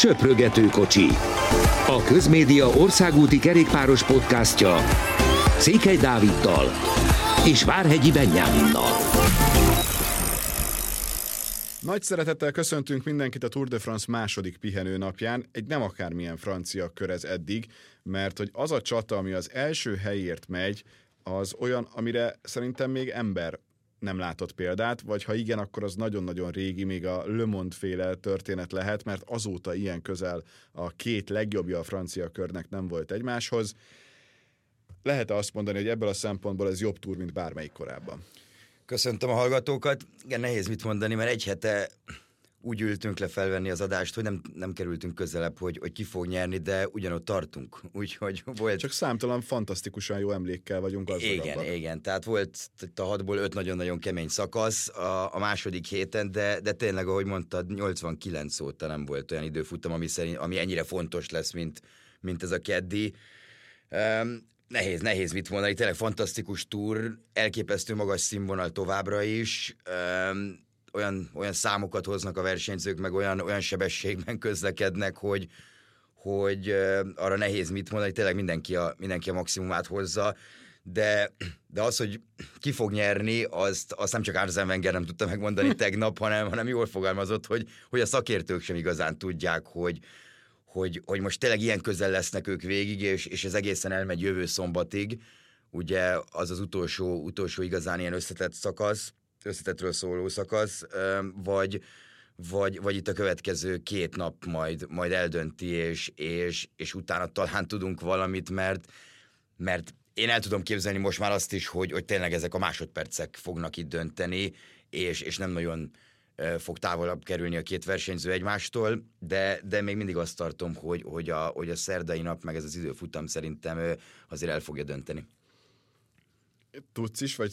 Söprögető kocsi. A Közmédia országúti kerékpáros podcastja Székely Dáviddal és Várhegyi Benyáminnal. Nagy szeretettel köszöntünk mindenkit a Tour de France második pihenő napján. Egy nem akármilyen francia kör ez eddig, mert hogy az a csata, ami az első helyért megy, az olyan, amire szerintem még ember nem látott példát, vagy ha igen, akkor az nagyon-nagyon régi, még a Le Monde féle történet lehet, mert azóta ilyen közel a két legjobbja a francia körnek nem volt egymáshoz. Lehet azt mondani, hogy ebből a szempontból ez jobb túr, mint bármelyik korábban. Köszöntöm a hallgatókat. Igen, nehéz mit mondani, mert egy hete úgy ültünk le felvenni az adást, hogy nem, nem kerültünk közelebb, hogy, hogy ki fog nyerni, de ugyanott tartunk. Úgyhogy volt... Csak számtalan fantasztikusan jó emlékkel vagyunk az Igen, igen. Tehát volt a hatból öt nagyon-nagyon kemény szakasz a, a második héten, de, de tényleg, ahogy mondtad, 89 óta nem volt olyan időfutam, ami, szerint, ami ennyire fontos lesz, mint, mint ez a keddi. Um, nehéz, nehéz mit mondani, tényleg fantasztikus túr, elképesztő magas színvonal továbbra is. Um, olyan, olyan számokat hoznak a versenyzők, meg olyan, olyan sebességben közlekednek, hogy, hogy arra nehéz mit mondani, tényleg mindenki a, mindenki a maximumát hozza, de, de az, hogy ki fog nyerni, azt, azt nem csak Arsene Wenger nem tudta megmondani tegnap, hanem, hanem jól fogalmazott, hogy, hogy a szakértők sem igazán tudják, hogy, hogy, hogy most tényleg ilyen közel lesznek ők végig, és, és ez egészen elmegy jövő szombatig. Ugye az az utolsó, utolsó igazán ilyen összetett szakasz, összetetről szóló szakasz, vagy, vagy, vagy itt a következő két nap majd, majd eldönti, és, és, és utána talán tudunk valamit, mert, mert én el tudom képzelni most már azt is, hogy, hogy tényleg ezek a másodpercek fognak itt dönteni, és, és nem nagyon fog távolabb kerülni a két versenyző egymástól, de, de még mindig azt tartom, hogy, hogy, a, hogy a szerdai nap, meg ez az időfutam szerintem azért el fogja dönteni tudsz is, vagy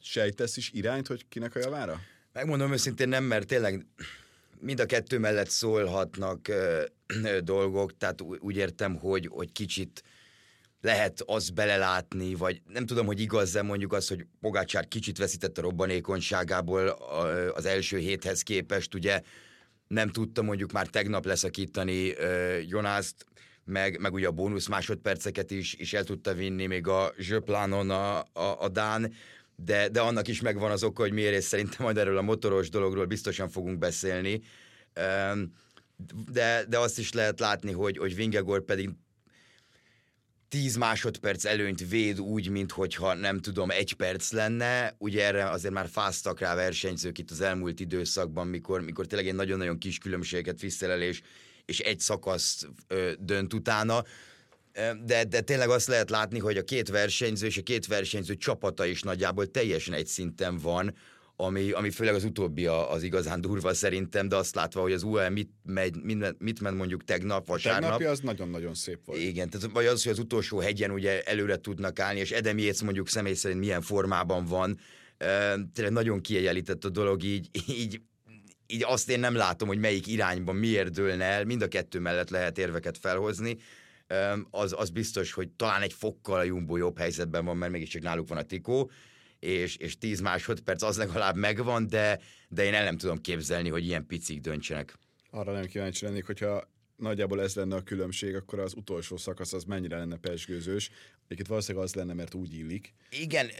sejtesz is irányt, hogy kinek a javára? Megmondom őszintén nem, mert tényleg mind a kettő mellett szólhatnak ö, ö, dolgok, tehát úgy értem, hogy, hogy kicsit lehet azt belelátni, vagy nem tudom, hogy igaz-e mondjuk az, hogy Pogácsár kicsit veszített a robbanékonyságából az első héthez képest, ugye nem tudta mondjuk már tegnap leszakítani Jonászt, meg, meg ugye a bónusz másodperceket is, is el tudta vinni még a Zsöplánon a, a, a Dán, de, de annak is megvan az oka, hogy miért, és szerintem majd erről a motoros dologról biztosan fogunk beszélni. De, de azt is lehet látni, hogy, hogy Vingegor pedig 10 másodperc előnyt véd úgy, mintha nem tudom, egy perc lenne. Ugye erre azért már fáztak rá versenyzők itt az elmúlt időszakban, mikor, mikor tényleg egy nagyon-nagyon kis különbséget visszelelés és egy szakasz ö, dönt utána. De, de tényleg azt lehet látni, hogy a két versenyző és a két versenyző csapata is nagyjából teljesen egy szinten van, ami, ami főleg az utóbbi az igazán durva szerintem, de azt látva, hogy az UAE mit, megy, mit, mit ment mondjuk tegnap, vasárnap. Tegnapi az nagyon-nagyon szép volt. Igen, tehát, vagy az, hogy az utolsó hegyen ugye előre tudnak állni, és Edem Yates mondjuk személy szerint milyen formában van, tényleg nagyon kiegyenlített a dolog, így, így így azt én nem látom, hogy melyik irányban miért dőlne el, mind a kettő mellett lehet érveket felhozni, az, az biztos, hogy talán egy fokkal a Jumbo jobb helyzetben van, mert mégiscsak náluk van a Tikó, és, és 10 másodperc az legalább megvan, de, de én el nem tudom képzelni, hogy ilyen picik döntsenek. Arra nem kíváncsi lennék, hogyha nagyjából ez lenne a különbség, akkor az utolsó szakasz az mennyire lenne pesgőzős. Egyébként valószínűleg az lenne, mert úgy illik. Igen,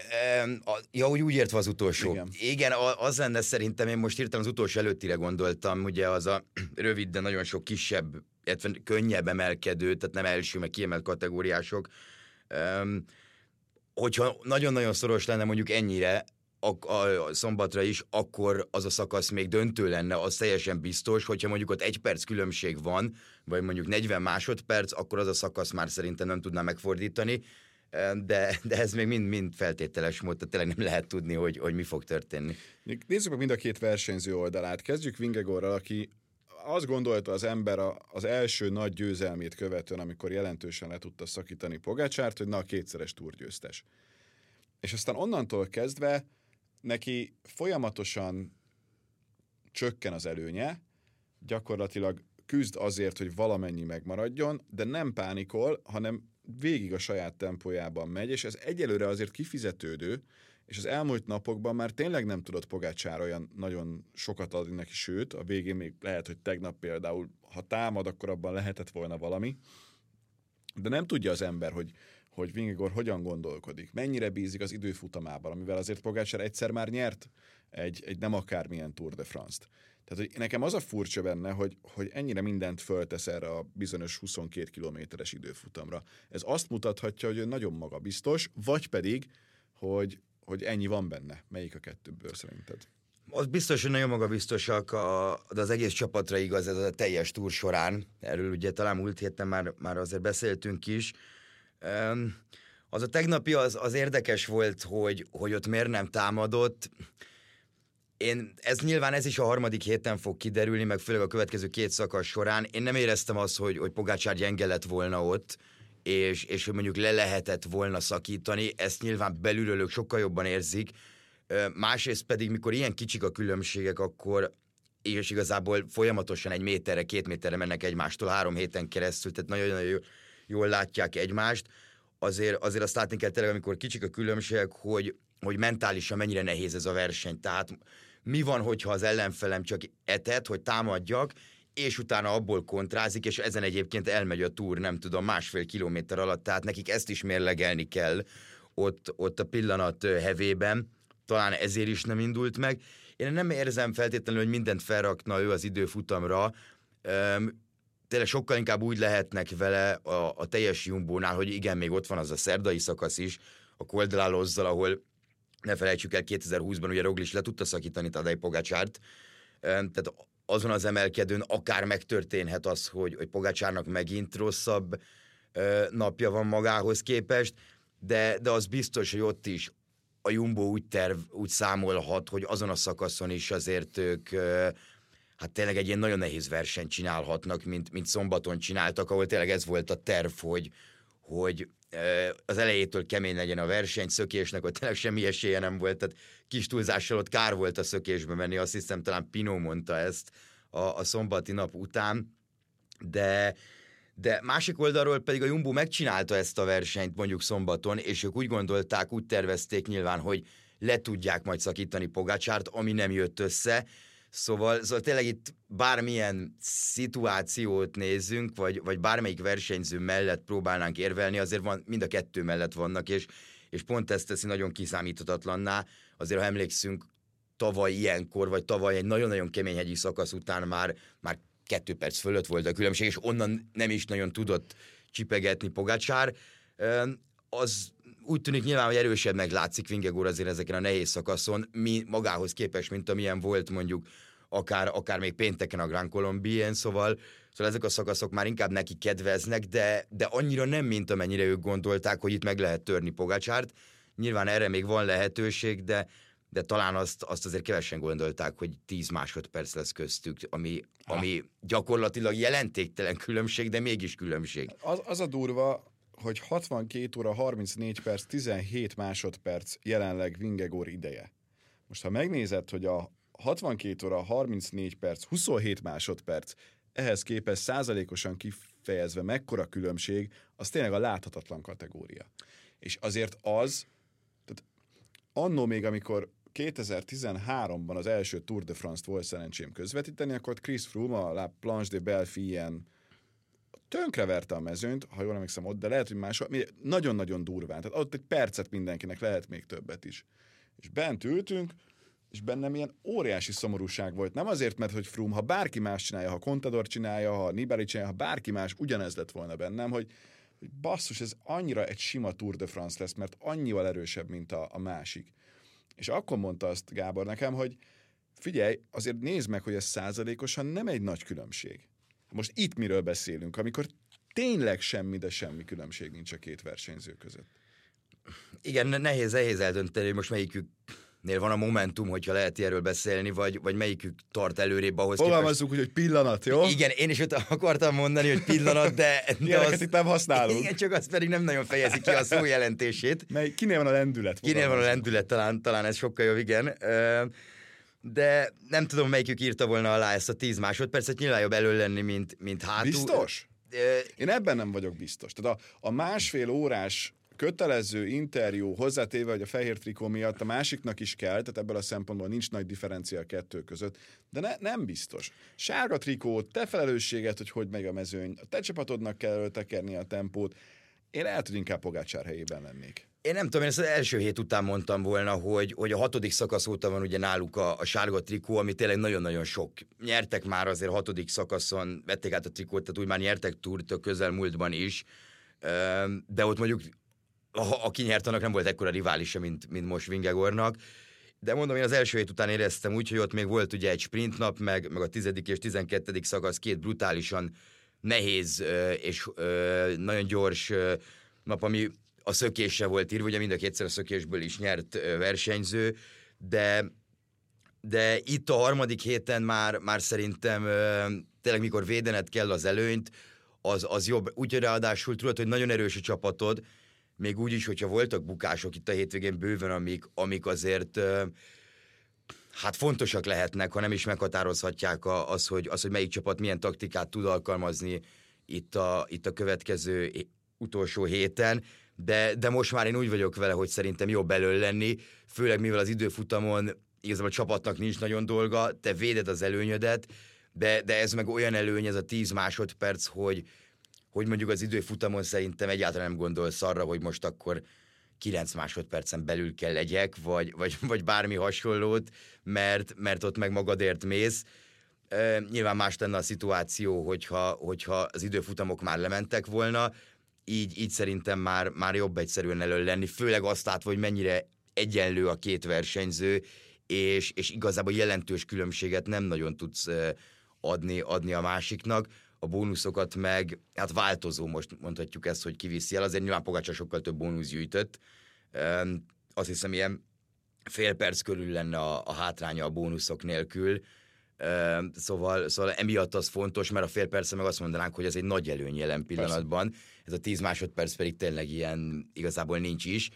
ja, úgy, úgy értve az utolsó. Igen. Igen, az lenne szerintem, én most hirtelen az utolsó előttire gondoltam, ugye az a rövid, de nagyon sok kisebb, illetve könnyebb emelkedő, tehát nem első, meg kiemelt kategóriások. hogyha nagyon-nagyon szoros lenne mondjuk ennyire, a, a, szombatra is, akkor az a szakasz még döntő lenne, az teljesen biztos, hogyha mondjuk ott egy perc különbség van, vagy mondjuk 40 másodperc, akkor az a szakasz már szerintem nem tudná megfordítani, de, de ez még mind-mind feltételes mód, tehát tényleg nem lehet tudni, hogy, hogy mi fog történni. Nézzük meg mind a két versenyző oldalát. Kezdjük Vingegorral, aki azt gondolta az ember az első nagy győzelmét követően, amikor jelentősen le tudta szakítani Pogácsárt, hogy na, a kétszeres túrgyőztes. És aztán onnantól kezdve neki folyamatosan csökken az előnye, gyakorlatilag küzd azért, hogy valamennyi megmaradjon, de nem pánikol, hanem végig a saját tempójában megy, és ez egyelőre azért kifizetődő, és az elmúlt napokban már tényleg nem tudott Pogácsár olyan nagyon sokat adni neki, sőt, a végén még lehet, hogy tegnap például, ha támad, akkor abban lehetett volna valami, de nem tudja az ember, hogy, hogy Vingegor hogyan gondolkodik, mennyire bízik az időfutamában, amivel azért Pogácsár egyszer már nyert egy, egy nem akármilyen Tour de France-t. Tehát, hogy nekem az a furcsa benne, hogy, hogy ennyire mindent föltesz erre a bizonyos 22 kilométeres időfutamra. Ez azt mutathatja, hogy ő nagyon magabiztos, vagy pedig, hogy, hogy ennyi van benne. Melyik a kettőből szerinted? Az biztos, hogy nagyon magabiztosak, a, de az egész csapatra igaz ez a teljes túr során. Erről ugye talán múlt héten már, már azért beszéltünk is. Az a tegnapi az, az érdekes volt, hogy, hogy ott miért nem támadott. Én, ez nyilván ez is a harmadik héten fog kiderülni, meg főleg a következő két szakasz során. Én nem éreztem azt, hogy, hogy Pogácsár gyenge lett volna ott, és, és hogy mondjuk le lehetett volna szakítani. Ezt nyilván belülről ők sokkal jobban érzik. Másrészt pedig, mikor ilyen kicsik a különbségek, akkor és igazából folyamatosan egy méterre, két méterre mennek egymástól három héten keresztül, tehát nagyon-nagyon jól látják egymást. Azért, azért azt látni kell tényleg, amikor kicsik a különbségek, hogy, hogy mentálisan mennyire nehéz ez a verseny. Tehát mi van, hogyha az ellenfelem csak etet, hogy támadjak, és utána abból kontrázik, és ezen egyébként elmegy a túr, nem tudom, másfél kilométer alatt, tehát nekik ezt is mérlegelni kell ott, ott a pillanat hevében, talán ezért is nem indult meg. Én nem érzem feltétlenül, hogy mindent felrakna ő az időfutamra, tényleg sokkal inkább úgy lehetnek vele a, a teljes Jumbónál, hogy igen, még ott van az a szerdai szakasz is, a Koldelálózzal, ahol ne felejtsük el, 2020-ban ugye Roglic le tudta szakítani Tadej Pogácsárt, tehát azon az emelkedőn akár megtörténhet az, hogy, hogy Pogácsárnak megint rosszabb napja van magához képest, de, de az biztos, hogy ott is a Jumbo úgy terv, úgy számolhat, hogy azon a szakaszon is azért ők hát tényleg egy ilyen nagyon nehéz versenyt csinálhatnak, mint, mint szombaton csináltak, ahol tényleg ez volt a terv, hogy, hogy az elejétől kemény legyen a verseny, szökésnek ott tényleg semmi esélye nem volt, tehát kis túlzással ott kár volt a szökésbe menni, azt hiszem talán Pino mondta ezt a, a szombati nap után, de, de másik oldalról pedig a Jumbo megcsinálta ezt a versenyt mondjuk szombaton, és ők úgy gondolták, úgy tervezték nyilván, hogy le tudják majd szakítani Pogácsárt, ami nem jött össze, Szóval, szóval tényleg itt bármilyen szituációt nézzünk, vagy, vagy bármelyik versenyző mellett próbálnánk érvelni, azért van, mind a kettő mellett vannak, és, és pont ezt teszi nagyon kiszámíthatatlanná. Azért, ha emlékszünk, tavaly ilyenkor, vagy tavaly egy nagyon-nagyon kemény hegyi szakasz után már, már kettő perc fölött volt a különbség, és onnan nem is nagyon tudott csipegetni Pogácsár. Az úgy tűnik nyilván, hogy erősebbnek látszik Vingegor azért ezeken a nehéz szakaszon, mi magához képest, mint amilyen volt mondjuk akár, akár még pénteken a Grand Colombien, szóval, szóval ezek a szakaszok már inkább neki kedveznek, de, de annyira nem, mint amennyire ők gondolták, hogy itt meg lehet törni Pogácsárt. Nyilván erre még van lehetőség, de, de talán azt, azt azért kevesen gondolták, hogy 10 másodperc lesz köztük, ami, ami gyakorlatilag jelentéktelen különbség, de mégis különbség. Az, az a durva, hogy 62 óra 34 perc 17 másodperc jelenleg Vingegor ideje. Most ha megnézed, hogy a 62 óra 34 perc 27 másodperc ehhez képest százalékosan kifejezve mekkora különbség, az tényleg a láthatatlan kategória. És azért az, tehát annó még, amikor 2013-ban az első Tour de France-t volt szerencsém közvetíteni, akkor Chris Froome a La Planche de Belfi ilyen tönkreverte a mezőnyt, ha jól emlékszem ott, de lehet, hogy más, nagyon-nagyon durván. Tehát ott egy percet mindenkinek, lehet még többet is. És bent ültünk, és bennem ilyen óriási szomorúság volt. Nem azért, mert hogy Froome, ha bárki más csinálja, ha Contador csinálja, ha Nibali csinálja, ha bárki más, ugyanez lett volna bennem, hogy, hogy basszus, ez annyira egy sima Tour de France lesz, mert annyival erősebb, mint a, a másik. És akkor mondta azt Gábor nekem, hogy figyelj, azért nézd meg, hogy ez százalékosan nem egy nagy különbség. Most itt miről beszélünk, amikor tényleg semmi, de semmi különbség nincs a két versenyző között. Igen, nehéz, nehéz eldönteni, hogy most melyikük nél van a momentum, hogyha lehet erről beszélni, vagy, vagy melyikük tart előrébb ahhoz Fogalmazzuk képest... hogy pillanat, jó? Igen, én is akartam mondani, hogy pillanat, de... de az... itt nem használunk. Igen, csak az pedig nem nagyon fejezi ki a szó jelentését. Mely, kinél van a lendület? Kinél van a lendület, talán, talán ez sokkal jobb, igen de nem tudom, melyikük írta volna alá ezt a 10 másodpercet, nyilván jobb elő lenni, mint, mint hátul. Biztos? Én ebben nem vagyok biztos. Tehát a, a másfél órás kötelező interjú hozzátéve, hogy a fehér trikó miatt a másiknak is kell, tehát ebből a szempontból nincs nagy differencia a kettő között, de ne, nem biztos. Sárga trikó, te felelősséget, hogy hogy megy a mezőny, a te csapatodnak kell tekerni a tempót, én lehet, hogy inkább Pogácsár helyében lennék. Én nem tudom, én ezt az első hét után mondtam volna, hogy, hogy a hatodik szakasz óta van ugye náluk a, a sárga trikó, ami tényleg nagyon-nagyon sok. Nyertek már azért a hatodik szakaszon, vették át a trikót, tehát úgy már nyertek túrt a közelmúltban is, de ott mondjuk aki nyert, annak nem volt ekkora riválisa, mint, mint most Vingegornak. De mondom, én az első hét után éreztem úgy, hogy ott még volt ugye egy sprint nap, meg, meg a tizedik és tizenkettedik szakasz két brutálisan nehéz és nagyon gyors nap, ami a szökésre volt írva, ugye mind a kétszer a szökésből is nyert versenyző, de de itt a harmadik héten már, már szerintem tényleg mikor védened kell az előnyt, az, az jobb. Úgyhogy ráadásul tudod, hogy nagyon erős a csapatod, még úgy is, hogyha voltak bukások itt a hétvégén bőven, amik, amik azért hát fontosak lehetnek, ha nem is meghatározhatják az, hogy, az, hogy melyik csapat milyen taktikát tud alkalmazni itt a, itt a következő utolsó héten, de, de most már én úgy vagyok vele, hogy szerintem jobb elől lenni, főleg mivel az időfutamon igazából a csapatnak nincs nagyon dolga, te véded az előnyödet, de, de ez meg olyan előny, ez a 10 másodperc, hogy, hogy mondjuk az időfutamon szerintem egyáltalán nem gondolsz arra, hogy most akkor 9 másodpercen belül kell legyek, vagy, vagy, vagy bármi hasonlót, mert, mert ott meg magadért mész. E, nyilván más lenne a szituáció, hogyha, hogyha az időfutamok már lementek volna, így, így szerintem már, már jobb egyszerűen elő lenni, főleg azt látva, hogy mennyire egyenlő a két versenyző, és, és igazából jelentős különbséget nem nagyon tudsz adni, adni a másiknak. A bónuszokat meg, hát változó most mondhatjuk ezt, hogy kiviszi el, azért nyilván Pogácsa sokkal több bónusz gyűjtött, azt hiszem ilyen fél perc körül lenne a, a hátránya a bónuszok nélkül, Szóval, szóval emiatt az fontos, mert a fél perce meg azt mondanánk, hogy ez egy nagy előny jelen pillanatban. Persze. Ez a 10 másodperc pedig tényleg ilyen igazából nincs is.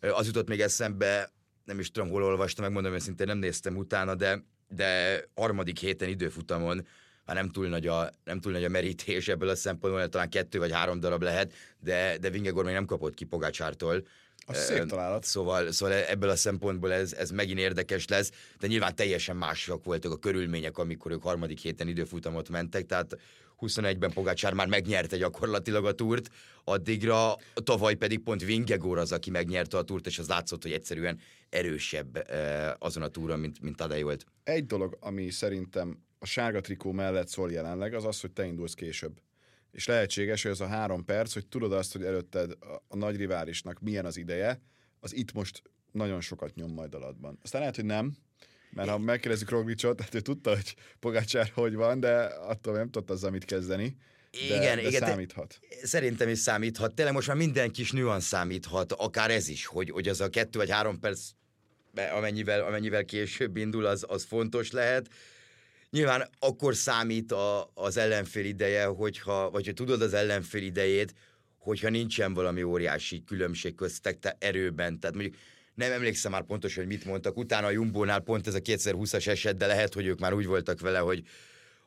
Az jutott még eszembe, nem is tudom, hol olvastam, megmondom, hogy szintén nem néztem utána, de, de harmadik héten időfutamon már nem túl nagy a, nem túl nagy a merítés ebből a szempontból, talán kettő vagy három darab lehet, de, de Vingegor még nem kapott ki Pogácsártól. Az szép találat. Szóval, szóval ebből a szempontból ez, ez megint érdekes lesz, de nyilván teljesen mások voltak a körülmények, amikor ők harmadik héten időfutamot mentek, tehát 21-ben Pogácsár már megnyerte gyakorlatilag a túrt, addigra tavaly pedig pont Vingegor az, aki megnyerte a túrt, és az látszott, hogy egyszerűen erősebb azon a túron, mint, mint Tadej volt. Egy dolog, ami szerintem a sárga trikó mellett szól jelenleg, az az, hogy te indulsz később. És lehetséges, hogy az a három perc, hogy tudod azt, hogy előtted a, nagy riválisnak milyen az ideje, az itt most nagyon sokat nyom majd alatban. Aztán lehet, hogy nem, mert ha megkérdezzük Roglicsot, hát ő tudta, hogy Pogácsár hogy van, de attól nem tudta azzal mit kezdeni. De, igen, de igen, számíthat. Szerintem is számíthat. Tényleg most már minden kis nüansz számíthat, akár ez is, hogy, hogy az a kettő vagy három perc, amennyivel, amennyivel később indul, az, az fontos lehet. Nyilván akkor számít a, az ellenfél ideje, hogyha, vagy ha tudod az ellenfél idejét, hogyha nincsen valami óriási különbség köztek te erőben. Tehát mondjuk nem emlékszem már pontosan, hogy mit mondtak. Utána a Jumbo-nál pont ez a 2020-as eset, de lehet, hogy ők már úgy voltak vele, hogy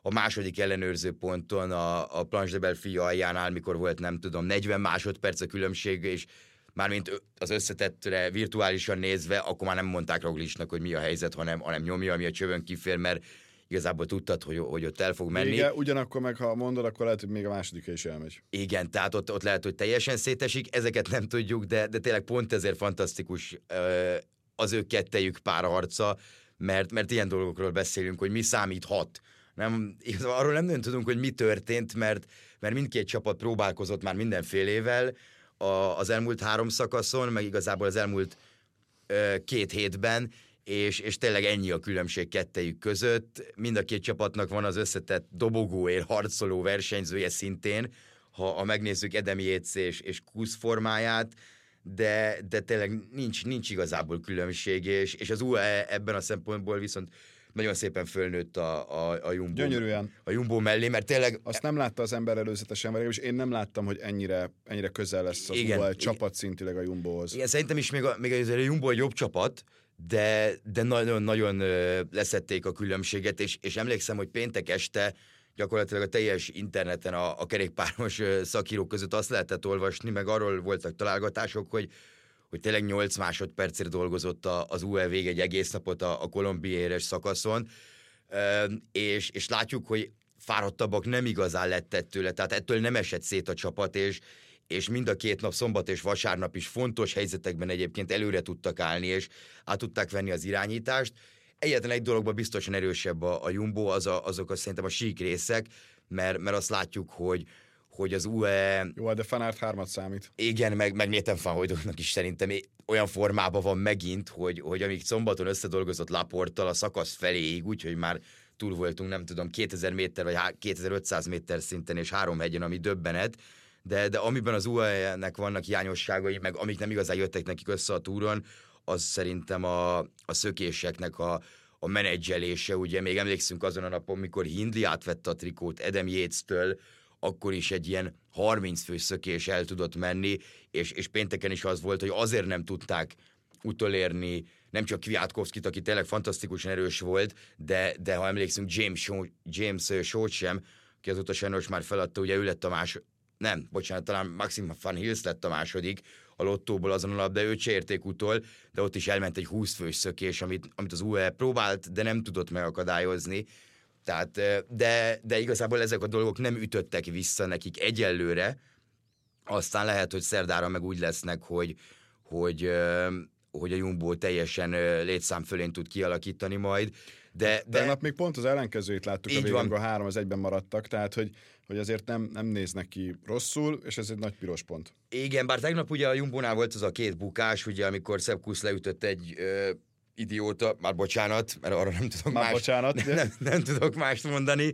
a második ellenőrző ponton a, a Planche de Belfi aljánál, mikor volt nem tudom, 40 másodperc a különbség, és mármint az összetettre virtuálisan nézve, akkor már nem mondták Roglicsnak, hogy mi a helyzet, hanem, hanem nyomja, ami a csövön kifér, mert igazából tudtad, hogy, hogy ott el fog menni. Igen, ugyanakkor meg ha mondod, akkor lehet, hogy még a második is elmegy. Igen, tehát ott, ott lehet, hogy teljesen szétesik, ezeket nem tudjuk, de, de tényleg pont ezért fantasztikus az ő kettejük párharca, mert, mert ilyen dolgokról beszélünk, hogy mi számíthat. Nem, arról nem nagyon tudunk, hogy mi történt, mert, mert mindkét csapat próbálkozott már mindenfélével a, az elmúlt három szakaszon, meg igazából az elmúlt ö, két hétben, és, és tényleg ennyi a különbség kettejük között. Mind a két csapatnak van az összetett dobogóért harcoló versenyzője szintén, ha, ha megnézzük Edem és, és Kusz formáját, de, de tényleg nincs, nincs igazából különbség, és, és az UE ebben a szempontból viszont nagyon szépen fölnőtt a, a, a Jumbo. Gyönyörűen. A Jumbo mellé, mert tényleg... Azt nem látta az ember előzetesen, és én nem láttam, hogy ennyire, ennyire közel lesz az igen, UE csapatszintileg a Jumbohoz. Igen, szerintem is még a, még a Jumbo egy jobb csapat, de, de nagyon-nagyon leszették a különbséget, és, és emlékszem, hogy péntek este gyakorlatilag a teljes interneten a, a kerékpáros szakírók között azt lehetett olvasni, meg arról voltak találgatások, hogy hogy tényleg 8 másodpercre dolgozott az UE vég egy egész napot a, a kolumbiéres szakaszon, és, és látjuk, hogy fáradtabbak nem igazán lett tőle, tehát ettől nem esett szét a csapat, és, és mind a két nap, szombat és vasárnap is fontos helyzetekben egyébként előre tudtak állni, és át tudták venni az irányítást. Egyetlen egy dologban biztosan erősebb a, a Jumbo, az a, azok a, szerintem a sík részek, mert, mert azt látjuk, hogy, hogy az UE... Jó, de Fanárt hármat számít. Igen, meg, meg Nathan Fanhojdónak is szerintem olyan formában van megint, hogy, hogy amíg szombaton összedolgozott Laporttal a szakasz feléig, úgyhogy már túl voltunk, nem tudom, 2000 méter vagy 2500 méter szinten és három hegyen, ami döbbenet, de, de amiben az UAE-nek vannak hiányosságai, meg amik nem igazán jöttek nekik össze a túron, az szerintem a, a szökéseknek a, a menedzselése, ugye még emlékszünk azon a napon, mikor Hindley átvette a trikót Edem Yates-től, akkor is egy ilyen 30 fő szökés el tudott menni, és, és pénteken is az volt, hogy azért nem tudták utolérni nem csak Kwiatkowskit, aki tényleg fantasztikusan erős volt, de, de ha emlékszünk James, James Shaw sem, aki azóta sajnos már feladta, ugye ő lett a más, nem, bocsánat, talán Maxim Van Hills lett a második a lottóból azon alap, de őt érték utol, de ott is elment egy 20 fős szökés, amit, amit az UE próbált, de nem tudott megakadályozni. Tehát, de, de igazából ezek a dolgok nem ütöttek vissza nekik egyelőre, aztán lehet, hogy szerdára meg úgy lesznek, hogy, hogy hogy a Jumbo teljesen létszám fölén tud kialakítani majd. De, de... Tegnap még pont az ellenkezőjét láttuk, a végén, a három az egyben maradtak, tehát hogy, hogy azért nem, nem néznek ki rosszul, és ez egy nagy piros pont. Igen, bár tegnap ugye a Jumbónál volt az a két bukás, ugye amikor Szebb Kusz leütött egy ö, idióta, már bocsánat, mert arra nem tudok már más, bocsánat, nem, nem, nem tudok mást mondani.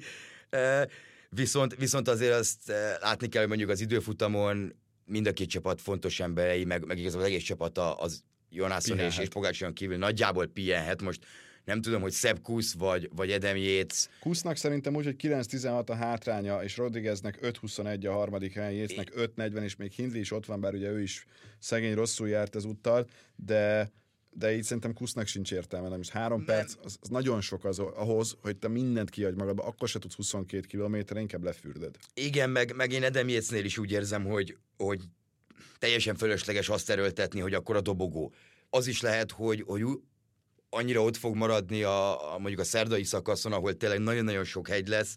Viszont, viszont azért azt látni kell, hogy mondjuk az időfutamon mind a két csapat fontos emberei, meg, meg igazából az egész csapat az Jonasson és, és Pogácson kívül nagyjából pihenhet. Most nem tudom, hogy Szebb Kusz vagy, vagy Edem Jéz. Kusznak szerintem úgy, hogy 9-16 a hátránya, és Rodrigueznek 5-21 a harmadik helyen, Jéznek 5-40, és még Hindley is ott van, bár ugye ő is szegény rosszul járt az úttal, de de így szerintem Kusznak sincs értelme, nem is három nem. perc, az, az, nagyon sok az, ahhoz, hogy te mindent kiadj magadba, akkor se tudsz 22 kilométer, inkább lefürded. Igen, meg, meg én Edem Jéznél is úgy érzem, hogy, hogy teljesen fölösleges azt erőltetni, hogy akkor a dobogó. Az is lehet, hogy, hogy annyira ott fog maradni a, a mondjuk a szerdai szakaszon, ahol tényleg nagyon-nagyon sok hegy lesz,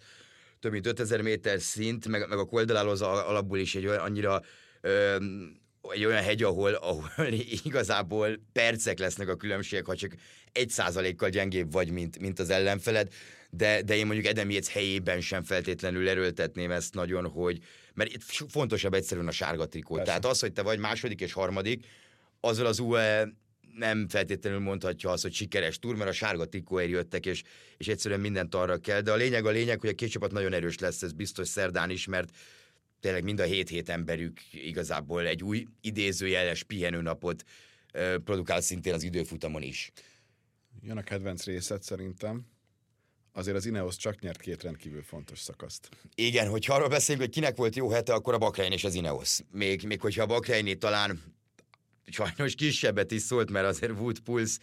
több mint 5000 méter szint, meg, meg a koldaláló az alapból is egy olyan, annyira ö, egy olyan hegy, ahol, ahol igazából percek lesznek a különbségek, ha csak egy százalékkal gyengébb vagy, mint, mint az ellenfeled, de, de én mondjuk Edem Jéz helyében sem feltétlenül erőltetném ezt nagyon, hogy, mert itt fontosabb egyszerűen a sárga trikó. Persze. Tehát az, hogy te vagy második és harmadik, azzal az UE nem feltétlenül mondhatja azt, hogy sikeres túr, mert a sárga trikóért jöttek, és, és egyszerűen mindent arra kell. De a lényeg a lényeg, hogy a két csapat nagyon erős lesz, ez biztos szerdán is, mert tényleg mind a hét-hét emberük igazából egy új idézőjeles pihenőnapot produkál szintén az időfutamon is. Jön a kedvenc részed szerintem azért az Ineos csak nyert két rendkívül fontos szakaszt. Igen, hogyha arról beszélünk, hogy kinek volt jó hete, akkor a Bakrein és az Ineos. Még, még hogyha a Bakreini talán sajnos kisebbet is szólt, mert azért Wood Pulse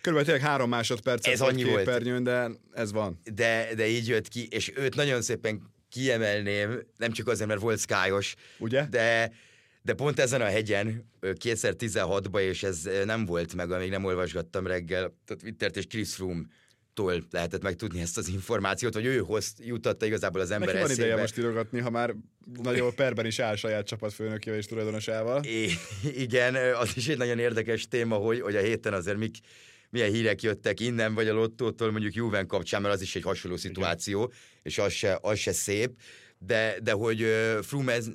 Körülbelül három másodperc ez annyi volt képernyőn, de ez van. De, de így jött ki, és őt nagyon szépen kiemelném, nem csak azért, mert volt skyos, Ugye? de de pont ezen a hegyen, 2016-ban, és ez nem volt meg, amíg nem olvasgattam reggel, Twittert és Chris Froome tól lehetett megtudni ezt az információt, hogy ő hoz, jutatta igazából az ember Neki van eszébe. ideje most írogatni, ha már nagyon perben is áll saját csapatfőnökével és tulajdonosával. I- igen, az is egy nagyon érdekes téma, hogy, hogy a héten azért mik, milyen hírek jöttek innen, vagy a lottótól, mondjuk Juven kapcsán, mert az is egy hasonló szituáció, igen. és az se, az se szép, de, de hogy uh, Froome ez, uh,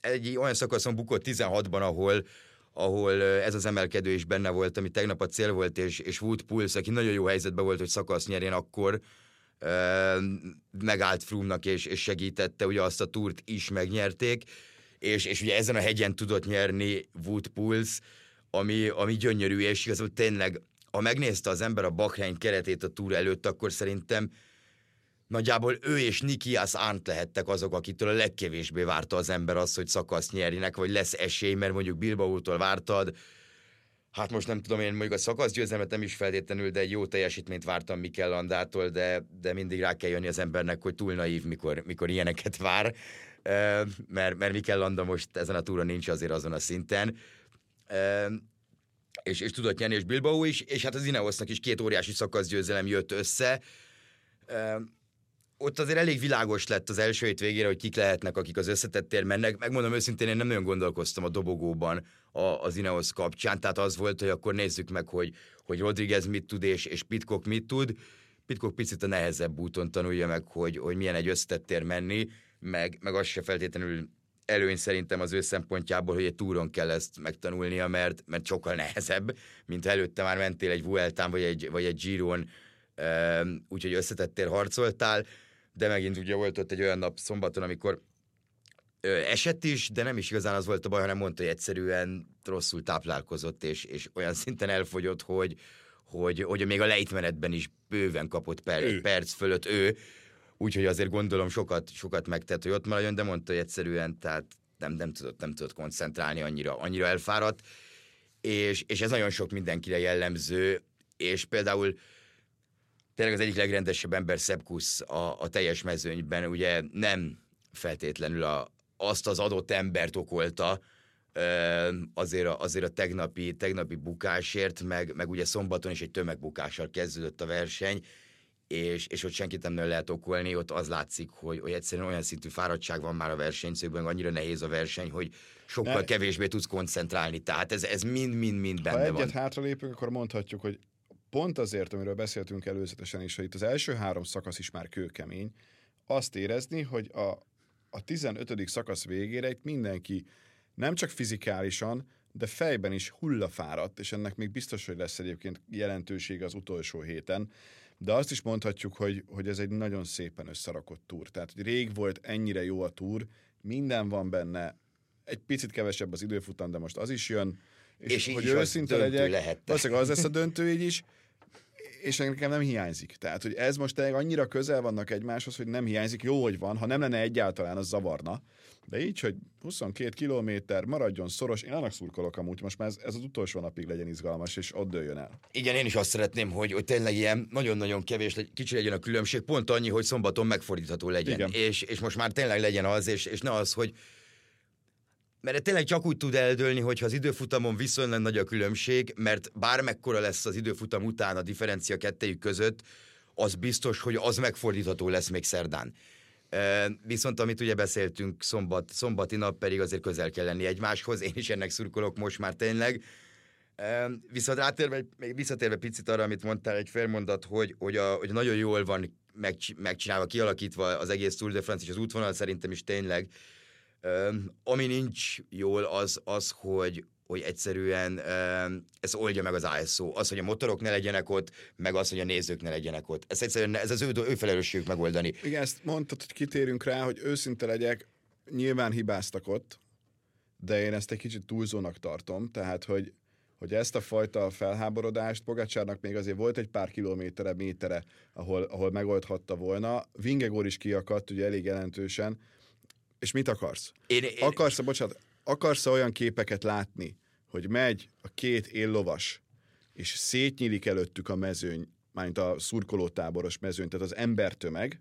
egy olyan szakaszon bukott 16-ban, ahol ahol ez az emelkedő is benne volt, ami tegnap a cél volt, és, és Wood Pulse, aki nagyon jó helyzetben volt, hogy szakasz nyerjen, akkor megállt Frumnak, és, és segítette, ugye azt a túrt is megnyerték, és, és ugye ezen a hegyen tudott nyerni Wood Pulse, ami, ami gyönyörű, és igazából tényleg, ha megnézte az ember a Bahrein keretét a túr előtt, akkor szerintem nagyjából ő és Nikias Arndt lehettek azok, akitől a legkevésbé várta az ember azt, hogy szakasz nyerjenek, vagy lesz esély, mert mondjuk Bilbao-tól vártad, Hát most nem tudom, én mondjuk a szakaszgyőzelmet nem is feltétlenül, de egy jó teljesítményt vártam Mikel Landától, de, de mindig rá kell jönni az embernek, hogy túl naív, mikor, mikor ilyeneket vár, mert, mert Mikel Landa most ezen a túron nincs azért azon a szinten. És, és tudott nyerni, és Bilbao is, és hát az Ineosnak is két óriási szakaszgyőzelem jött össze ott azért elég világos lett az első hét végére, hogy kik lehetnek, akik az összetettér mennek. Megmondom őszintén, én nem nagyon gondolkoztam a dobogóban a, az Ineos kapcsán, tehát az volt, hogy akkor nézzük meg, hogy, hogy Rodriguez mit tud, és, és Pitcock mit tud. Pitcock picit a nehezebb úton tanulja meg, hogy, hogy milyen egy összetettér menni, meg, meg az se feltétlenül előny szerintem az ő szempontjából, hogy egy túron kell ezt megtanulnia, mert, mert sokkal nehezebb, mint előtte már mentél egy Vueltán vagy egy, vagy egy Giron, úgyhogy összetettél, harcoltál de megint ugye volt ott egy olyan nap szombaton, amikor ö, esett is, de nem is igazán az volt a baj, hanem mondta, hogy egyszerűen rosszul táplálkozott, és, és olyan szinten elfogyott, hogy, hogy, hogy még a lejtmenetben is bőven kapott per, perc fölött ő, úgyhogy azért gondolom sokat, sokat megtett, hogy ott maradjon, de mondta, hogy egyszerűen tehát nem, nem, tudott, nem tudott koncentrálni, annyira, annyira elfáradt, és, és ez nagyon sok mindenkire jellemző, és például tényleg az egyik legrendesebb ember Szepkusz a, a teljes mezőnyben, ugye nem feltétlenül a, azt az adott embert okolta, azért a, azért a tegnapi, tegnapi bukásért, meg, meg ugye szombaton is egy tömegbukással kezdődött a verseny, és, és ott senkit nem lehet okolni, ott az látszik, hogy, hogy egyszerűen olyan szintű fáradtság van már a versenyzőkben, annyira nehéz a verseny, hogy sokkal kevésbé tudsz koncentrálni. Tehát ez, mind-mind-mind benne van. Ha egyet hátralépünk, akkor mondhatjuk, hogy pont azért, amiről beszéltünk előzetesen is, hogy itt az első három szakasz is már kőkemény, azt érezni, hogy a, a 15. szakasz végére itt mindenki nem csak fizikálisan, de fejben is hullafáradt, és ennek még biztos, hogy lesz egyébként jelentőség az utolsó héten, de azt is mondhatjuk, hogy, hogy ez egy nagyon szépen összerakott túr. Tehát, hogy rég volt ennyire jó a túr, minden van benne, egy picit kevesebb az időfutam, de most az is jön, és, és hogy őszinte legyek, valószínűleg az lesz a döntő így is, és nekem nem hiányzik. Tehát, hogy ez most tényleg annyira közel vannak egymáshoz, hogy nem hiányzik. Jó, hogy van. Ha nem lenne egyáltalán, az zavarna. De így, hogy 22 kilométer, maradjon szoros, én annak szurkolok amúgy, most már ez, ez az utolsó napig legyen izgalmas, és ott dőljön el. Igen, én is azt szeretném, hogy, hogy tényleg ilyen nagyon-nagyon kevés, kicsi legyen a különbség, pont annyi, hogy szombaton megfordítható legyen. Igen. És, és most már tényleg legyen az, és, és ne az, hogy mert tényleg csak úgy tud eldőlni, hogyha az időfutamon viszonylag nagy a különbség, mert bármekkora lesz az időfutam után a differencia kettejük között, az biztos, hogy az megfordítható lesz még szerdán. Viszont amit ugye beszéltünk szombat, szombati nap pedig azért közel kell lenni egymáshoz, én is ennek szurkolok most már tényleg. Viszont rátérve, még visszatérve picit arra, amit mondtál, egy felmondat, hogy, hogy, a, hogy nagyon jól van megcsinálva, kialakítva az egész Tour de France és az útvonal szerintem is tényleg, ami nincs jól, az az, hogy, hogy egyszerűen ez oldja meg az ISO. Az, hogy a motorok ne legyenek ott, meg az, hogy a nézők ne legyenek ott. Ez egyszerűen ez az ő, ő felelősségük megoldani. Igen, ezt mondtad, hogy kitérünk rá, hogy őszinte legyek, nyilván hibáztak ott, de én ezt egy kicsit túlzónak tartom, tehát, hogy hogy ezt a fajta felháborodást Pogácsárnak még azért volt egy pár kilométere, métere, ahol, ahol megoldhatta volna. Vingegor is kiakadt, ugye elég jelentősen, és mit akarsz? Én, én... Akarsz, bocsánat, akarsz olyan képeket látni, hogy megy a két éllovas, és szétnyílik előttük a mezőny, mármint a szurkolótáboros mezőny, tehát az embertömeg,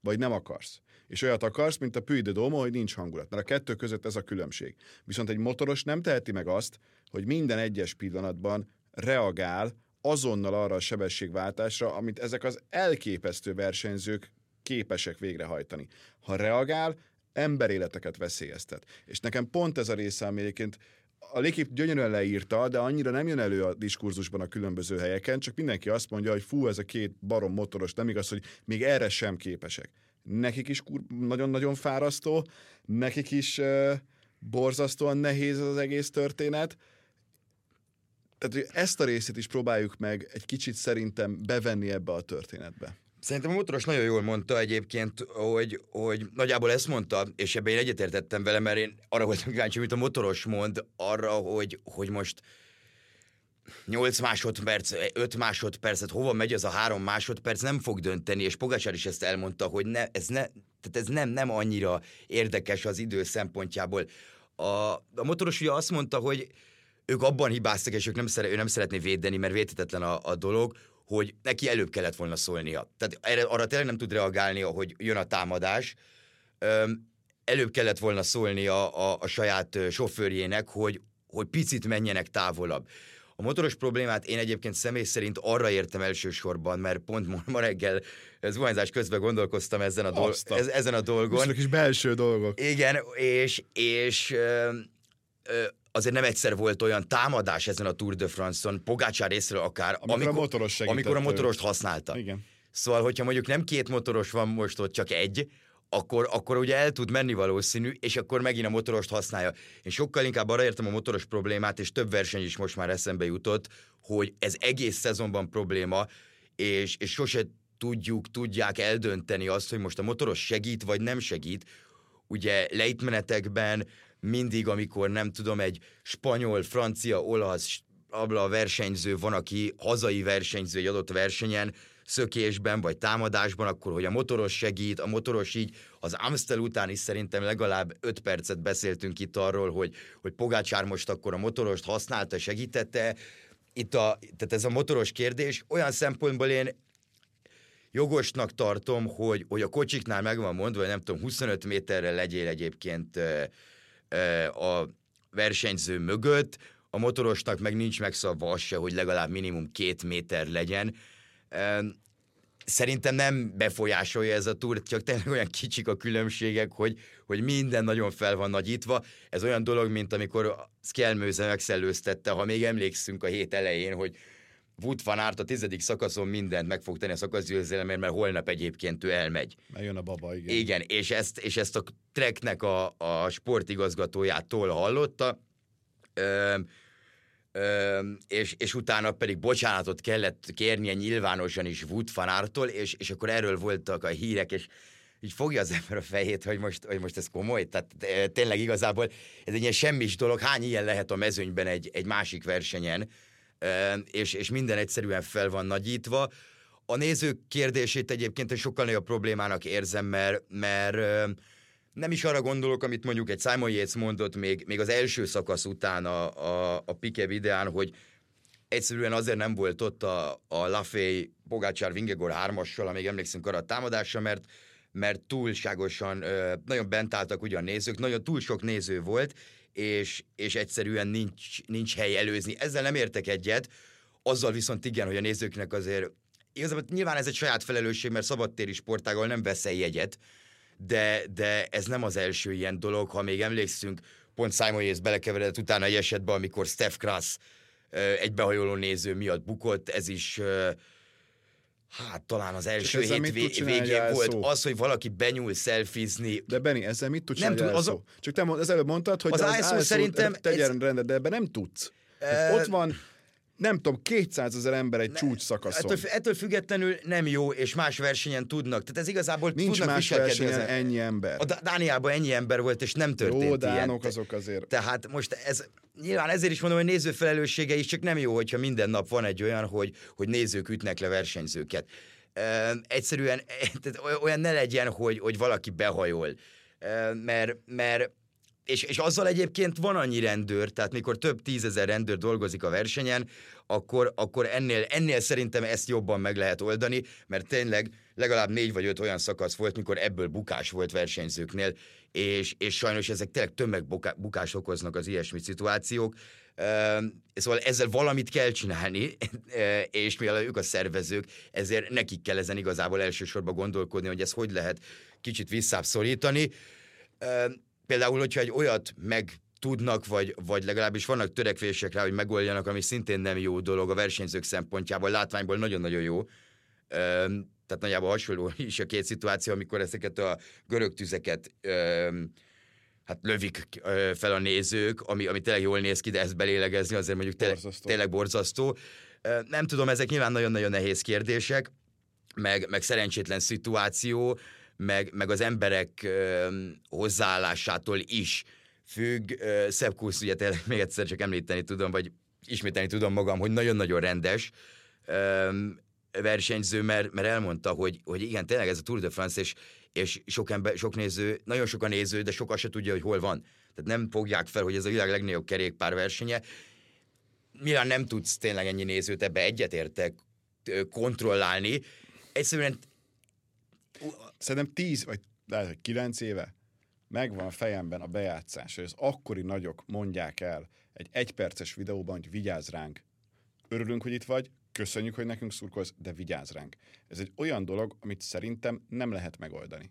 vagy nem akarsz? És olyat akarsz, mint a Puy de Domo, hogy nincs hangulat. Mert a kettő között ez a különbség. Viszont egy motoros nem teheti meg azt, hogy minden egyes pillanatban reagál azonnal arra a sebességváltásra, amit ezek az elképesztő versenyzők képesek végrehajtani. Ha reagál, emberéleteket veszélyeztet. És nekem pont ez a része, ami egyébként a Lékip gyönyörűen leírta, de annyira nem jön elő a diskurzusban a különböző helyeken, csak mindenki azt mondja, hogy fú, ez a két barom motoros, nem igaz, hogy még erre sem képesek. Nekik is nagyon-nagyon fárasztó, nekik is uh, borzasztóan nehéz az egész történet, tehát hogy ezt a részét is próbáljuk meg egy kicsit szerintem bevenni ebbe a történetbe. Szerintem a motoros nagyon jól mondta egyébként, hogy, hogy nagyjából ezt mondta, és ebben én egyetértettem vele, mert én arra voltam kíváncsi, amit a motoros mond, arra, hogy, hogy most 8 másodperc, 5 másodpercet, hova megy az a 3 másodperc, nem fog dönteni, és Pogacsár is ezt elmondta, hogy ne, ez, ne, tehát ez nem, nem annyira érdekes az idő szempontjából. A, a motoros ugye azt mondta, hogy ők abban hibáztak, és ők nem szere, ő nem szeretné védeni, mert védhetetlen a, a dolog, hogy neki előbb kellett volna szólnia. Tehát erre, arra tényleg nem tud reagálni, hogy jön a támadás. Öm, előbb kellett volna szólnia a, a, saját sofőrjének, hogy, hogy picit menjenek távolabb. A motoros problémát én egyébként személy szerint arra értem elsősorban, mert pont ma reggel zuhanyzás közben gondolkoztam ezen a, dol- ez, ezen a dolgon. Most is belső dolgok. Igen, és, és ö, ö, azért nem egyszer volt olyan támadás ezen a Tour de France-on, Pogácsár részről akár, amikor, amikor, a motoros amikor a motorost használta. Igen. Szóval, hogyha mondjuk nem két motoros van most ott, csak egy, akkor, akkor ugye el tud menni valószínű, és akkor megint a motorost használja. Én sokkal inkább arra értem a motoros problémát, és több verseny is most már eszembe jutott, hogy ez egész szezonban probléma, és, és sose tudjuk, tudják eldönteni azt, hogy most a motoros segít, vagy nem segít. Ugye lejtmenetekben mindig, amikor nem tudom, egy spanyol, francia, olasz, abla versenyző van, aki hazai versenyző egy adott versenyen, szökésben vagy támadásban, akkor hogy a motoros segít, a motoros így, az Amstel után is szerintem legalább 5 percet beszéltünk itt arról, hogy, hogy Pogácsár most akkor a motorost használta, segítette, itt a, tehát ez a motoros kérdés, olyan szempontból én jogosnak tartom, hogy, hogy a kocsiknál meg van mondva, hogy nem tudom, 25 méterre legyél egyébként a versenyző mögött, a motorosnak meg nincs megszabva az se, hogy legalább minimum két méter legyen. Szerintem nem befolyásolja ez a túr, csak tényleg olyan kicsik a különbségek, hogy, hogy minden nagyon fel van nagyítva. Ez olyan dolog, mint amikor Skjelmőze megszellőztette, ha még emlékszünk a hét elején, hogy Wood van Aert a tizedik szakaszon mindent meg fog tenni a szakaszgyőzelemért, mert holnap egyébként ő elmegy. Megjön a baba, igen. Igen, és ezt, és ezt a Treknek a, a sportigazgatójától hallotta, ö, ö, és, és utána pedig bocsánatot kellett kérnie nyilvánosan is Wood van Aertól, és, és akkor erről voltak a hírek, és így fogja az ember a fejét, hogy most, hogy most ez komoly. Tehát tényleg igazából ez egy ilyen semmis dolog. Hány ilyen lehet a mezőnyben egy, egy másik versenyen? És, és minden egyszerűen fel van nagyítva. A nézők kérdését egyébként sokkal nagyobb problémának érzem, mert, mert nem is arra gondolok, amit mondjuk egy Simon Yates mondott még, még az első szakasz után a, a, a Pike videán, hogy egyszerűen azért nem volt ott a, a Lafay Pogácsár Vingegor hármassal, amíg emlékszünk arra a támadásra, mert, mert túlságosan nagyon bent álltak ugye a nézők, nagyon túl sok néző volt, és, és egyszerűen nincs, nincs hely előzni. Ezzel nem értek egyet, azzal viszont igen, hogy a nézőknek azért igazából nyilván ez egy saját felelősség, mert szabadtéri sportággal nem veszel jegyet, de, de ez nem az első ilyen dolog, ha még emlékszünk, pont Simon Yates belekeveredett utána egy esetben, amikor Steph Krass egy behajoló néző miatt bukott, ez is Hát talán az első hét vé- végén volt szó? az, hogy valaki benyúl szelfizni. De Benni, ezzel mit tudsz nem tud, az a... Csak te az előbb mondtad, hogy az, az ISO szerintem tegyen ez... rendet, de ebben nem tudsz. E... Ott van nem tudom, 200 ezer ember egy ne, csúcs szakaszon. Ettől, ettől függetlenül nem jó, és más versenyen tudnak. Tehát ez igazából Nincs tudnak más versenyen ezen. ennyi ember. A Dániában ennyi ember volt, és nem történt Jó, dánok ilyen. azok azért. Tehát most ez, nyilván ezért is mondom, hogy néző felelőssége is, csak nem jó, hogyha minden nap van egy olyan, hogy, hogy nézők ütnek le versenyzőket. Uh, egyszerűen tehát olyan ne legyen, hogy, hogy valaki behajol. Uh, mert, mert és, és azzal egyébként van annyi rendőr, tehát mikor több tízezer rendőr dolgozik a versenyen, akkor, akkor ennél, ennél szerintem ezt jobban meg lehet oldani, mert tényleg legalább négy vagy öt olyan szakasz volt, mikor ebből bukás volt versenyzőknél, és, és sajnos ezek tényleg tömegbukást okoznak az ilyesmi szituációk. Szóval ezzel valamit kell csinálni, és mivel ők a szervezők, ezért nekik kell ezen igazából elsősorban gondolkodni, hogy ezt hogy lehet kicsit visszább szorítani például, hogyha egy olyat meg tudnak, vagy, vagy legalábbis vannak törekvések rá, hogy megoldjanak, ami szintén nem jó dolog a versenyzők szempontjából, látványból nagyon-nagyon jó. Üm, tehát nagyjából hasonló is a két szituáció, amikor ezeket a görög tüzeket üm, hát lövik ö, fel a nézők, ami, ami tényleg jól néz ki, de ezt belélegezni azért mondjuk tényleg borzasztó. Tényleg borzasztó. Nem tudom, ezek nyilván nagyon-nagyon nehéz kérdések, meg, meg szerencsétlen szituáció, meg, meg az emberek ö, hozzáállásától is függ. Szebb Kusz, ugye tényleg még egyszer csak említeni tudom, vagy ismételni tudom magam, hogy nagyon-nagyon rendes ö, versenyző, mert, mert elmondta, hogy, hogy igen, tényleg ez a Tour de France, és, és sok, ember, sok néző, nagyon sok a néző, de sok se tudja, hogy hol van. Tehát nem fogják fel, hogy ez a világ legnagyobb kerékpár versenye, nyilván nem tudsz tényleg ennyi nézőt, ebbe egyetértek kontrollálni. Egyszerűen Szerintem 10 vagy lehet, hogy 9 éve megvan a fejemben a bejátszás, hogy az akkori nagyok mondják el egy egyperces videóban, hogy vigyázz ránk. Örülünk, hogy itt vagy, köszönjük, hogy nekünk szurkolsz, de vigyázz ránk. Ez egy olyan dolog, amit szerintem nem lehet megoldani.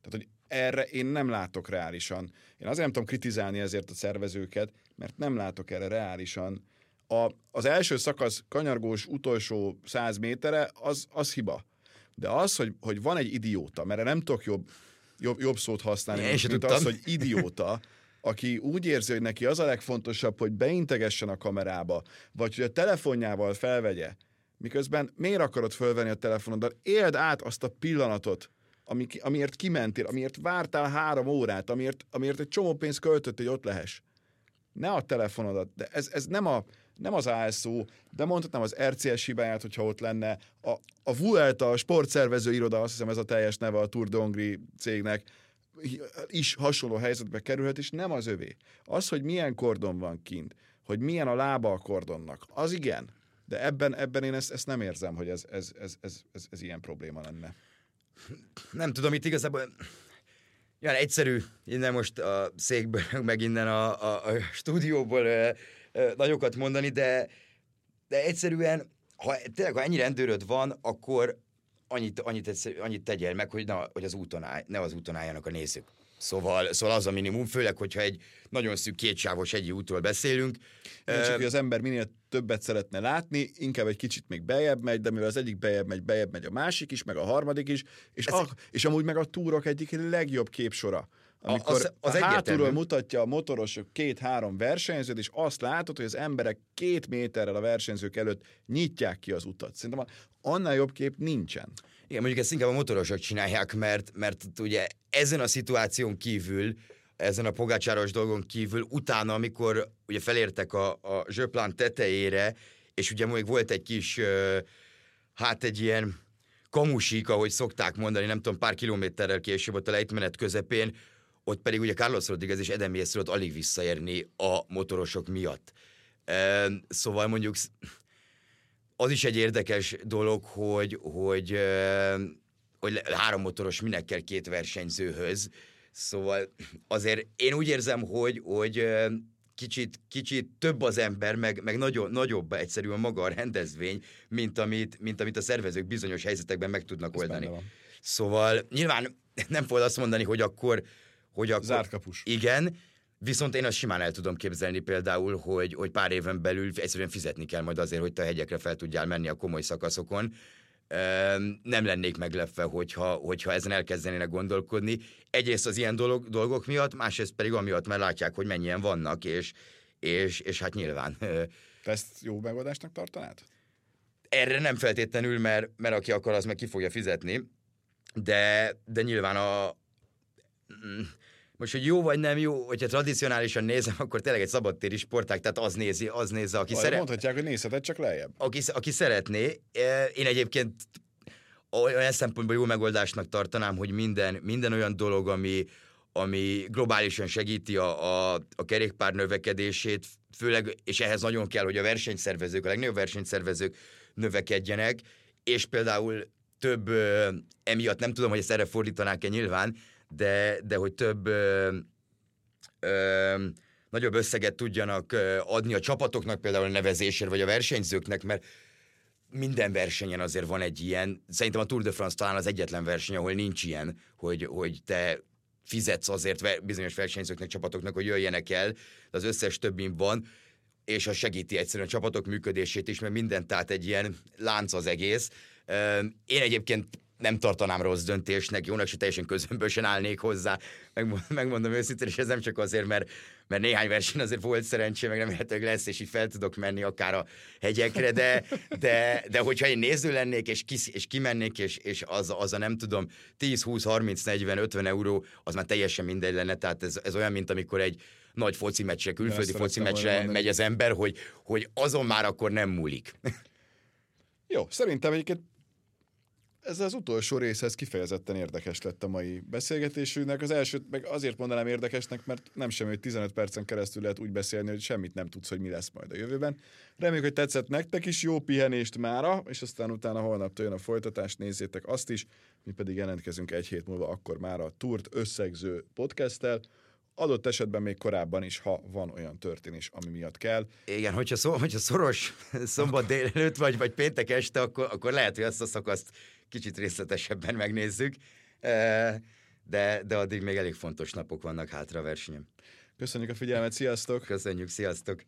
Tehát, hogy erre én nem látok reálisan. Én azért nem tudom kritizálni ezért a szervezőket, mert nem látok erre reálisan. A, az első szakasz kanyargós utolsó száz métere, az, az hiba. De az, hogy, hogy van egy idióta, mert nem tudok jobb, jobb, jobb szót használni, Én mint, az, hogy idióta, aki úgy érzi, hogy neki az a legfontosabb, hogy beintegessen a kamerába, vagy hogy a telefonjával felvegye, miközben miért akarod fölvenni a telefonodat? Éld át azt a pillanatot, ami, amiért kimentél, amiért vártál három órát, amiért, amiért egy csomó pénzt költött, hogy ott lehess. Ne a telefonodat, de ez, ez nem, a, nem az ASO, de mondhatnám az RCS hibáját, hogyha ott lenne. A, a Vuelta, a sportszervező iroda, azt hiszem ez a teljes neve a Tour de Hongrie cégnek, is hasonló helyzetbe kerülhet, és nem az övé. Az, hogy milyen kordon van kint, hogy milyen a lába a kordonnak, az igen. De ebben, ebben én ezt, ezt nem érzem, hogy ez, ez, ez, ez, ez, ez ilyen probléma lenne. nem tudom, itt igazából olyan egyszerű innen most a székből, meg innen a, a, a stúdióból nagyokat mondani, de, de egyszerűen, ha tényleg, ha ennyi rendőröd van, akkor annyit, annyit, egyszerű, annyit tegyél meg, hogy, na, hogy az úton állj, ne az úton álljanak a nézők. Szóval, szóval az a minimum, főleg, hogyha egy nagyon szűk kétsávos egyi útról beszélünk. Nem csak, hogy az ember minél többet szeretne látni, inkább egy kicsit még bejebb megy, de mivel az egyik bejebb megy, bejebb megy a másik is, meg a harmadik is, és, a, és amúgy meg a túrok egyik legjobb képsora. Amikor az- az a hátulról mutatja a motorosok két-három versenyzőt, és azt látod, hogy az emberek két méterrel a versenyzők előtt nyitják ki az utat. Szerintem annál jobb kép nincsen. Igen, mondjuk ezt inkább a motorosok csinálják, mert, mert ugye ezen a szituáción kívül, ezen a pogácsáros dolgon kívül, utána, amikor ugye felértek a, a zsöplán tetejére, és ugye még volt egy kis, hát egy ilyen kamusik, ahogy szokták mondani, nem tudom, pár kilométerrel később ott a lejtmenet közepén, ott pedig ugye Carlos Rodriguez és Eden Mész tudott alig visszaérni a motorosok miatt. Szóval mondjuk az is egy érdekes dolog, hogy, hogy, hogy három motoros minek kell két versenyzőhöz. Szóval azért én úgy érzem, hogy, hogy kicsit, kicsit több az ember, meg, meg nagyon, nagyobb egyszerűen maga a rendezvény, mint amit, mint amit a szervezők bizonyos helyzetekben meg tudnak Ez oldani. Szóval nyilván nem fogod azt mondani, hogy akkor... Hogy akkor Zárt kapus. Igen, viszont én azt simán el tudom képzelni például, hogy, hogy pár éven belül egyszerűen fizetni kell majd azért, hogy te a hegyekre fel tudjál menni a komoly szakaszokon. Nem lennék meglepve, hogyha, hogyha ezen elkezdenének gondolkodni. Egyrészt az ilyen dolog, dolgok miatt, másrészt pedig amiatt, mert látják, hogy mennyien vannak, és, és, és hát nyilván Te ezt jó megoldásnak tartanád? erre nem feltétlenül, mert, mert aki akar, az meg ki fogja fizetni, de, de nyilván a... Most, hogy jó vagy nem jó, hogyha tradicionálisan nézem, akkor tényleg egy szabadtéri sportág, tehát az nézi, az nézze, aki szeret Mondhatják, hogy nézheted csak lejjebb. aki, aki szeretné, eh, én egyébként olyan szempontból jó megoldásnak tartanám, hogy minden, minden olyan dolog, ami, ami globálisan segíti a, a, a kerékpár növekedését, főleg, és ehhez nagyon kell, hogy a versenyszervezők, a legnagyobb versenyszervezők növekedjenek, és például több, ö, emiatt nem tudom, hogy ezt erre fordítanák-e nyilván, de, de hogy több ö, ö, nagyobb összeget tudjanak adni a csapatoknak például a nevezésért, vagy a versenyzőknek, mert minden versenyen azért van egy ilyen, szerintem a Tour de France talán az egyetlen verseny, ahol nincs ilyen, hogy, hogy te fizetsz azért bizonyos versenyzőknek, csapatoknak, hogy jöjjenek el, de az összes többin van, és az segíti egyszerűen a csapatok működését is, mert minden tehát egy ilyen lánc az egész. Én egyébként nem tartanám rossz döntésnek, jónak se teljesen közömbösen állnék hozzá, megmondom, megmondom őszintén, és ez nem csak azért, mert, mert néhány verseny azért volt szerencsém, meg remélhetőleg lesz, és így fel tudok menni akár a hegyekre, de, de, de hogyha én néző lennék, és, kis, és kimennék, és, és az, az a nem tudom, 10, 20, 30, 40, 50 euró, az már teljesen mindegy lenne, tehát ez, ez olyan, mint amikor egy nagy foci meccsre, külföldi foci meccsre megy az ember, hogy, hogy azon már akkor nem múlik. Jó, szerintem egyébként ez az utolsó részhez kifejezetten érdekes lett a mai beszélgetésünknek. Az elsőt meg azért mondanám érdekesnek, mert nem semmi, hogy 15 percen keresztül lehet úgy beszélni, hogy semmit nem tudsz, hogy mi lesz majd a jövőben. Reméljük, hogy tetszett nektek is, jó pihenést mára, és aztán utána holnap jön a folytatás, nézzétek azt is, mi pedig jelentkezünk egy hét múlva akkor már a Túrt összegző podcasttel adott esetben még korábban is, ha van olyan történés, ami miatt kell. Igen, hogyha, szó, hogyha szoros szombat délelőtt vagy, vagy péntek este, akkor, akkor lehet, hogy ezt a szakaszt kicsit részletesebben megnézzük, de, de addig még elég fontos napok vannak hátra versenyem. Köszönjük a figyelmet, sziasztok! Köszönjük, sziasztok!